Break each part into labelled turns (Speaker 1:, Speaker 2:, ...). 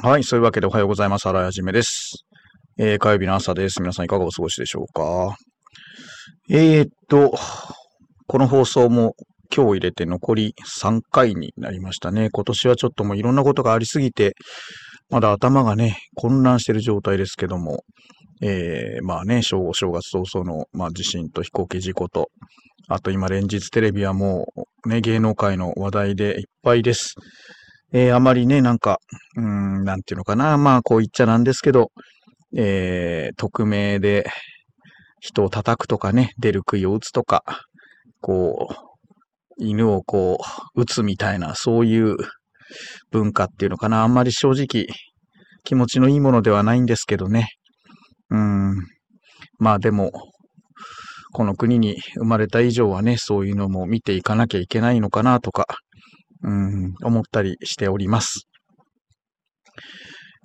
Speaker 1: はい。そういうわけでおはようございます。荒井はじめです。えー、火曜日の朝です。皆さんいかがお過ごしでしょうか？えー、っと、この放送も今日入れて残り3回になりましたね。今年はちょっともういろんなことがありすぎて、まだ頭がね、混乱してる状態ですけども、えー、まあね、正午正月早々の、まあ、地震と飛行機事故と、あと今連日テレビはもうね、芸能界の話題でいっぱいです。えー、あまりね、なんか、うん、なんていうのかな、まあこう言っちゃなんですけど、えー、匿名で人を叩くとかね、出る杭を打つとか、こう、犬をこう、打つみたいな、そういう文化っていうのかな。あんまり正直、気持ちのいいものではないんですけどね。うん。まあでも、この国に生まれた以上はね、そういうのも見ていかなきゃいけないのかなとか、うん、思ったりしております。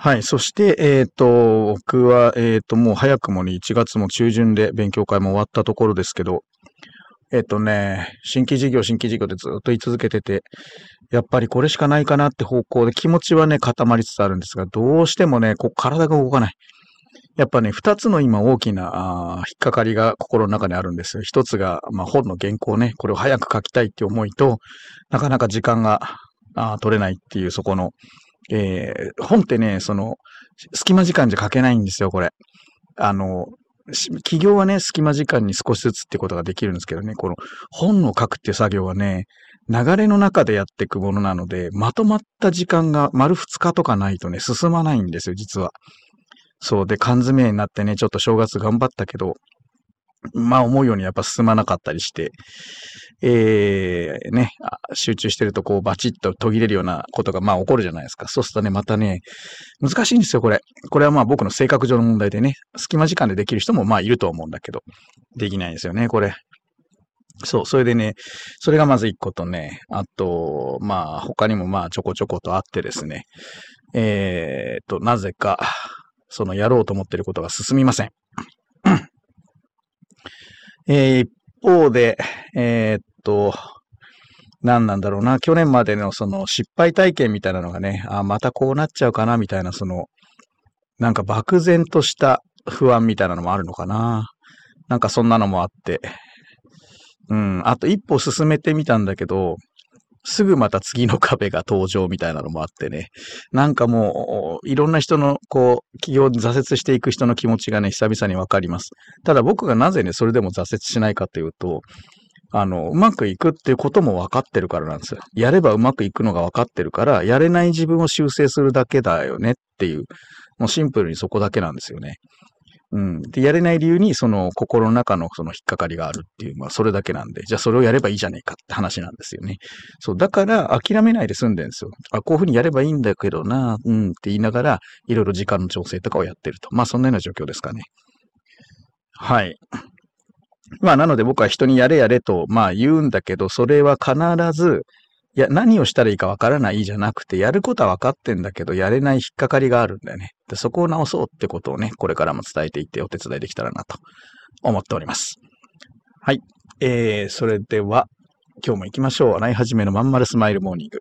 Speaker 1: はい。そして、えっ、ー、と、僕は、えっ、ー、と、もう早くもね、1月も中旬で勉強会も終わったところですけど、えっ、ー、とね、新規事業、新規事業でずっと言い続けてて、やっぱりこれしかないかなって方向で気持ちはね、固まりつつあるんですが、どうしてもね、こう体が動かない。やっぱね、二つの今大きな引っかかりが心の中にあるんですよ。一つが、まあ、本の原稿ね、これを早く書きたいって思いと、なかなか時間があ取れないっていう、そこの、えー、本ってね、その、隙間時間じゃ書けないんですよ、これ。あの、企業はね、隙間時間に少しずつってことができるんですけどね、この本を書くっていう作業はね、流れの中でやっていくものなので、まとまった時間が丸2日とかないとね、進まないんですよ、実は。そう。で、缶詰になってね、ちょっと正月頑張ったけど、まあ思うようにやっぱ進まなかったりして、えー、ね、集中してるとこうバチッと途切れるようなことがまあ起こるじゃないですか。そうするとね、またね、難しいんですよ、これ。これはまあ僕の性格上の問題でね、隙間時間でできる人もまあいると思うんだけど、できないんですよね、これ。そう、それでね、それがまず一個とね、あと、まあ他にもまあちょこちょことあってですね、えーと、なぜか、そのやろうと思っていることが進みません。えー、一方で、えー、っと、何なんだろうな、去年までのその失敗体験みたいなのがね、あ、またこうなっちゃうかな、みたいな、その、なんか漠然とした不安みたいなのもあるのかな。なんかそんなのもあって。うん。あと一歩進めてみたんだけど、すぐまた次の壁が登場みたいなのもあってね。なんかもう、いろんな人の、こう、企業に挫折していく人の気持ちがね、久々にわかります。ただ僕がなぜね、それでも挫折しないかというと、あの、うまくいくっていうことも分かってるからなんですよ。やればうまくいくのが分かってるから、やれない自分を修正するだけだよねっていう、もうシンプルにそこだけなんですよね。うん。で、やれない理由に、その心の中のその引っかかりがあるっていう、まあそれだけなんで、じゃあそれをやればいいじゃねえかって話なんですよね。そう、だから諦めないで済んでるんですよ。あ、こういうふうにやればいいんだけどな、うんって言いながら、いろいろ時間の調整とかをやってると。まあそんなような状況ですかね。はい。まあなので僕は人にやれやれと、まあ言うんだけど、それは必ず、いや、何をしたらいいかわからないじゃなくて、やることは分かってんだけど、やれない引っかかりがあるんだよね。でそこを直そうってことをね、これからも伝えていってお手伝いできたらなと思っております。はい。えー、それでは、今日も行きましょう。洗い始めのまんまるスマイルモーニング。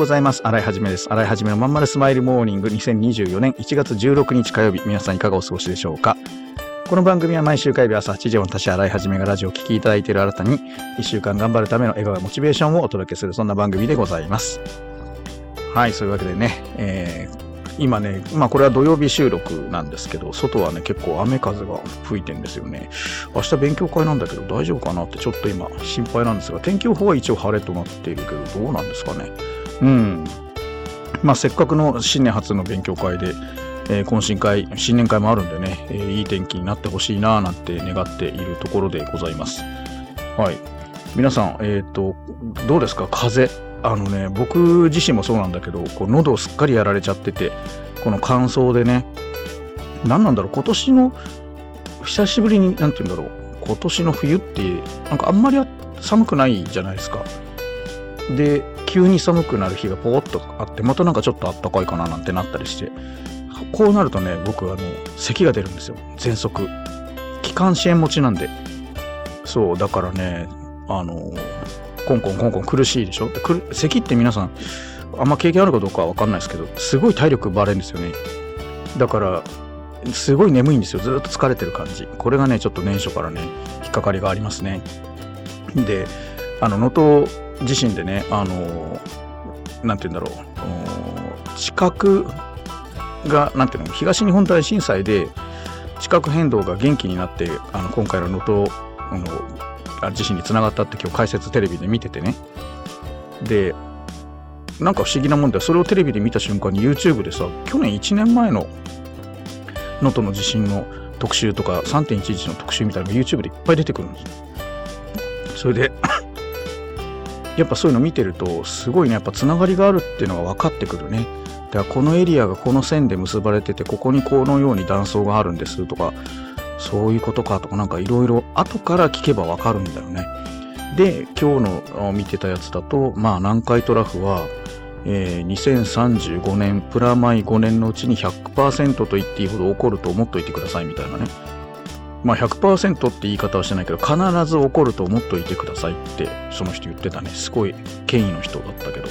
Speaker 1: ございます。洗いはじめです。洗いはじめのまんまるスマイルモーニング2024年1月16日火曜日、皆さんいかがお過ごしでしょうか？この番組は毎週火曜日朝8時を私洗いはじめがラジオを聴きいただいている新たに1週間頑張るための笑顔やモチベーションをお届けするそんな番組でございます。はい、そういうわけでね、えー、今ね、まあこれは土曜日収録なんですけど、外はね、結構雨風が吹いてんですよね。明日勉強会なんだけど大丈夫かなってちょっと今心配なんですが、天気予報は一応晴れとなっているけど、どうなんですかね。うん。まあ、せっかくの新年初の勉強会で、えー、懇親会、新年会もあるんでね、えー、いい天気になってほしいなぁなんて願っているところでございます。はい。皆さん、えっ、ー、と、どうですか？風邪。あのね、僕自身もそうなんだけど、こう喉をすっかりやられちゃってて、この乾燥でね、何なんだろう、今年の、久しぶりに、なんて言うんだろう、今年の冬って、なんかあんまり寒くないじゃないですか。で、急に寒くなる日がポーっとあってまたなんかちょっとあったかいかななんてなったりしてこうなるとね僕あの咳が出るんですよ。喘息。気管支炎持ちなんで。そうだからねあのコンコンコンコン苦しいでしょ？で咳って皆さんあんま経験あるかどうかは分かんないですけどすごい体力奪われるんですよね。だからすごい眠いんですよ。ずっと疲れてる感じ。これがねちょっと年初からね引っかかりがありますね。であの能登地震でねあのなんて言うんだろう。地殻がなんていうの東日本大震災で地殻変動が元気になってあの今回の能登の地震につながったって今日解説テレビで見ててね。でなんか不思議なもんでそれをテレビで見た瞬間に YouTube でさ去年1年前の能登の地震の特集とか3.11の特集みたいなのが YouTube でいっぱい出てくるんですよ。それでやっぱそういうの見てるとすごいねやっぱつながりがあるっていうのが分かってくるねだからこのエリアがこの線で結ばれててここにこのように断層があるんですとかそういうことかとかなんかいろいろ後から聞けば分かるんだよねで今日の見てたやつだとまあ南海トラフはえー、2035年プラマイ5年のうちに100%と言っていいほど起こると思っといてくださいみたいなね。まあ100%って言い方はしてないけど必ず起こると思っといてくださいってその人言ってたね。すごい権威の人だったけど。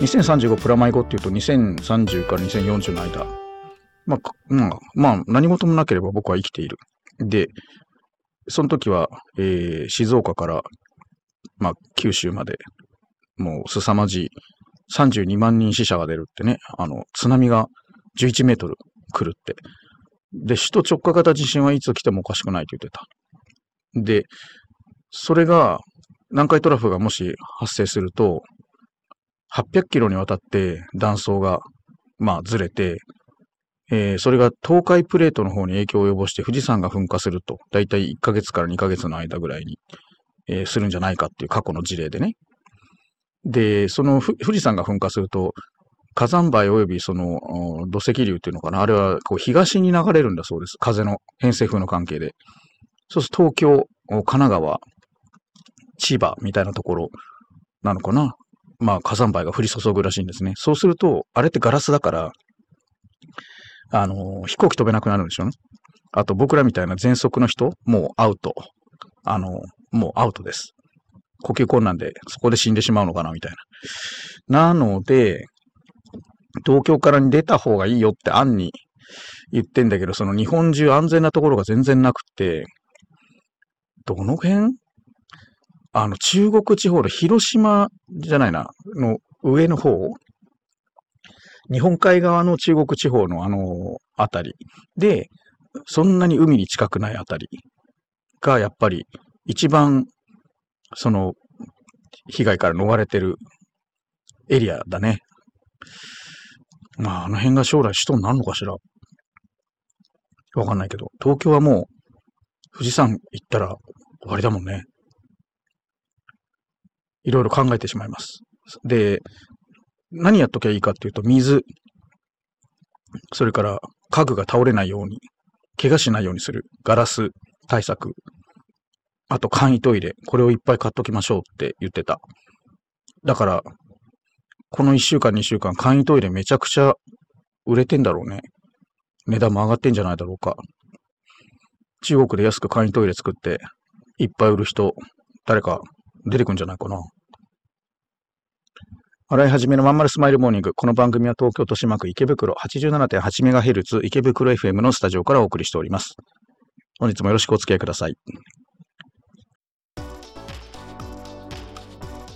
Speaker 1: 2035プラマイ5っていうと2030から2040の間。まあ、まあ、まあ、何事もなければ僕は生きている。で、その時は、えー、静岡から、まあ、九州までもう凄まじい32万人死者が出るってね、あの、津波が11メートル来るって。で、首都直下型地震はいつ来てもおかしくないと言ってた。で、それが、南海トラフがもし発生すると、800キロにわたって断層が、まあ、ずれて、えー、それが東海プレートの方に影響を及ぼして富士山が噴火すると、だいたい1ヶ月から2ヶ月の間ぐらいに、えー、するんじゃないかっていう過去の事例でね。で、その富士山が噴火すると、火山灰及びその土石流っていうのかな、あれはこう東に流れるんだそうです。風の偏西風の関係で。そうすると東京、神奈川、千葉みたいなところなのかな。まあ火山灰が降り注ぐらしいんですね。そうすると、あれってガラスだから、あの、飛行機飛べなくなるんでしょうね。あと僕らみたいな喘息の人、もうアウト。あの、もうアウトです。呼吸困難でそこで死んでしまうのかなみたいな。なので、東京からに出た方がいいよって案に言ってんだけど、その日本中安全なところが全然なくて、どの辺？あの、中国地方の広島じゃないな、の上の方？日本海側の中国地方のあのあたり。で、そんなに海に近くないあたりがやっぱり一番その、被害から逃れてるエリアだね。まあ、あの辺が将来首都になるのかしら。わかんないけど、東京はもう、富士山行ったら終わりだもんね。いろいろ考えてしまいます。で、何やっときゃいいかっていうと、水、それから家具が倒れないように、怪我しないようにする、ガラス対策、あと簡易トイレ、これをいっぱい買っときましょうって言ってた。だから、この1週間2週間簡易トイレめちゃくちゃ売れてんだろうね。値段も上がってんじゃないだろうか。中国で安く簡易トイレ作って、いっぱい売る人、誰か出てくんじゃないかな。洗い始めのまんまるスマイルモーニング。この番組は東京豊島区池袋 87.8MHz 池袋 FM のスタジオからお送りしております。本日もよろしくお付き合いください。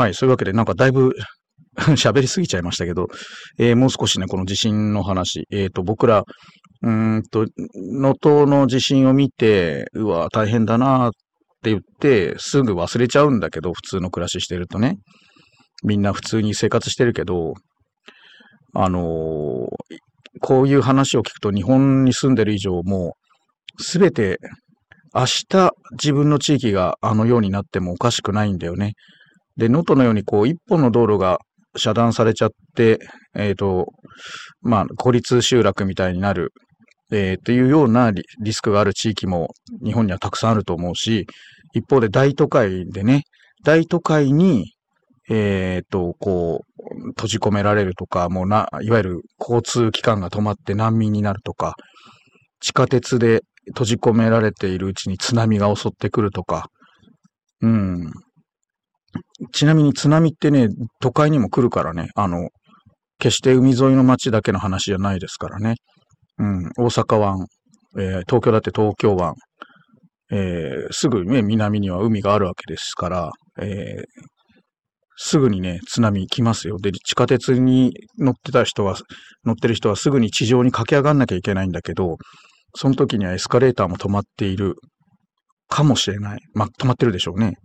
Speaker 1: はい、そういうわけで、なんかだいぶ 喋りすぎちゃいましたけど、えーもう少しね、この地震の話、えっ、と、僕ら、うんと、能登の地震を見て、うわ、大変だなって言って、すぐ忘れちゃうんだけど、普通の暮らししてるとね。みんな普通に生活してるけど、あのーこういう話を聞くと、日本に住んでる以上、もう、すべて、明日自分の地域があのようになってもおかしくないんだよね。で、能登のようにこう、一本の道路が遮断されちゃって、えっ、と、まあ、孤立集落みたいになる、えー、っていうようなリリスクがある地域も日本にはたくさんあると思うし、一方で大都会でね、大都会に、えっ、と、こう、閉じ込められるとか、もうな、いわゆる交通機関が止まって難民になるとか、地下鉄で閉じ込められているうちに津波が襲ってくるとか、うん。ちなみに津波ってね、都会にも来るからね、あの、決して海沿いの町だけの話じゃないですからね。うん、大阪湾、えー東京だって東京湾、えーすぐね、南には海があるわけですから、えーすぐにね、津波来ますよ。で、地下鉄に乗ってた人は、乗ってる人はすぐに地上に駆け上がんなきゃいけないんだけど、その時にはエスカレーターも止まっているかもしれない。まあ、止まってるでしょうね。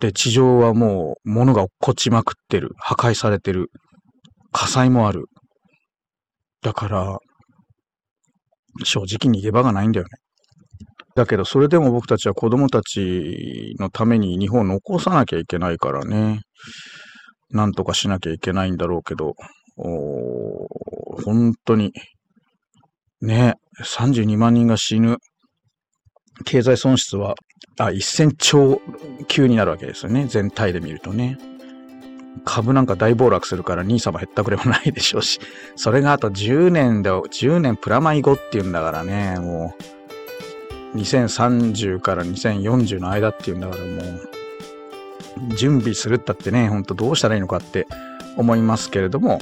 Speaker 1: で、地上はもう物が落っこちまくってる。破壊されてる。火災もある。だから、正直逃げ場がないんだよね。だけど、それでも僕たちは子供たちのために日本を残さなきゃいけないからね。なんとかしなきゃいけないんだろうけど、本当に、ね、32万人が死ぬ。経済損失は、あ、1000兆級になるわけですよね。全体で見るとね。株なんか大暴落するから兄様減ったくれもないでしょうし、それがあと10年で、10年プラマイ後っていうんだからね、もう、2030から2040の間っていうんだからもう、準備するったってね、ほんとどうしたらいいのかって思いますけれども、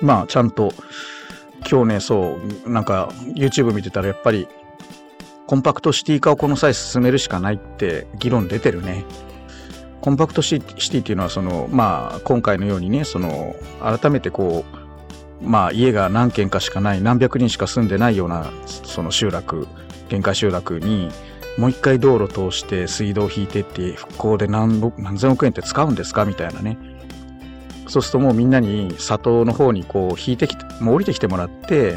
Speaker 1: まあ、ちゃんと、今日ね、そう、なんか YouTube 見てたらやっぱり、コンパクトシティ化をこの際進めるしかないって議論出てるね。コンパクトシティっていうのは、その、まあ、今回のようにね、その、改めてこう、まあ、家が何軒かしかない、何百人しか住んでないような、その集落、限界集落に、もう一回道路通して水道引いてって、復興で何何千億円って使うんですかみたいなね。そうするともうみんなに里の方にこう引いてきて、もう降りてきてもらって、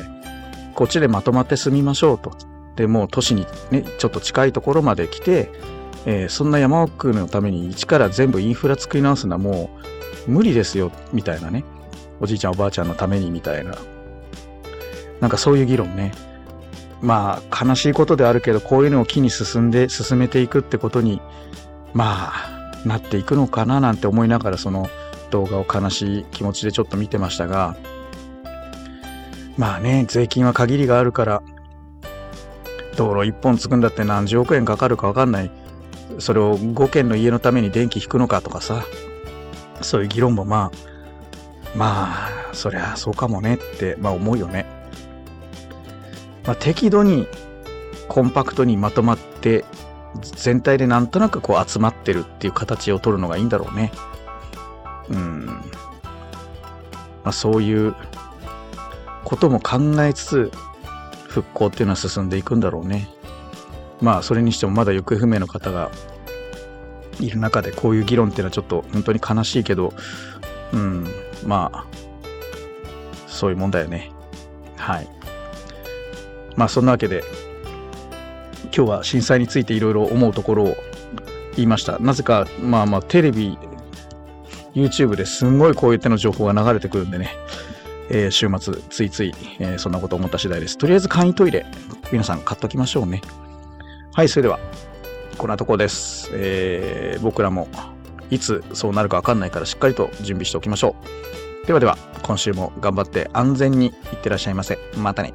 Speaker 1: こっちでまとまって住みましょうと。で、もう都市にね、ちょっと近いところまで来て、えーそんな山奥のために一から全部インフラ作り直すのはもう無理ですよ、みたいなね。おじいちゃんおばあちゃんのためにみたいな。なんかそういう議論ね。まあ、悲しいことであるけど、こういうのを機に進んで、進めていくってことに、まあ、なっていくのかななんて思いながら、その動画を悲しい気持ちでちょっと見てましたが、まあね、税金は限りがあるから、道路一本作るんだって何十億円かかるかわかんない。それを5軒の家のために電気引くのかとかさ、そういう議論もまあ、まあ、そりゃそうかもねって、まあ思うよね。まあ適度にコンパクトにまとまって、全体でなんとなくこう集まってるっていう形を取るのがいいんだろうね。うん。まあそういうことも考えつつ、復興っていうのは進んでいくんだろうね。まあそれにしてもまだ行方不明の方がいる中でこういう議論っていうのはちょっと本当に悲しいけど、うん、まあ、そういうもんだよね。はい。まあそんなわけで、今日は震災についていろいろ思うところを言いました。なぜか、まあまあテレビ、YouTube ですんごいこういう手の情報が流れてくるんでね、えー週末ついつい、えーそんなこと思った次第です。とりあえず簡易トイレ、皆さん買っときましょうね。はい、それでは、こんなところです。えー僕らもいつそうなるかわかんないからしっかりと準備しておきましょう。ではでは、今週も頑張って安全にいってらっしゃいませ。またね。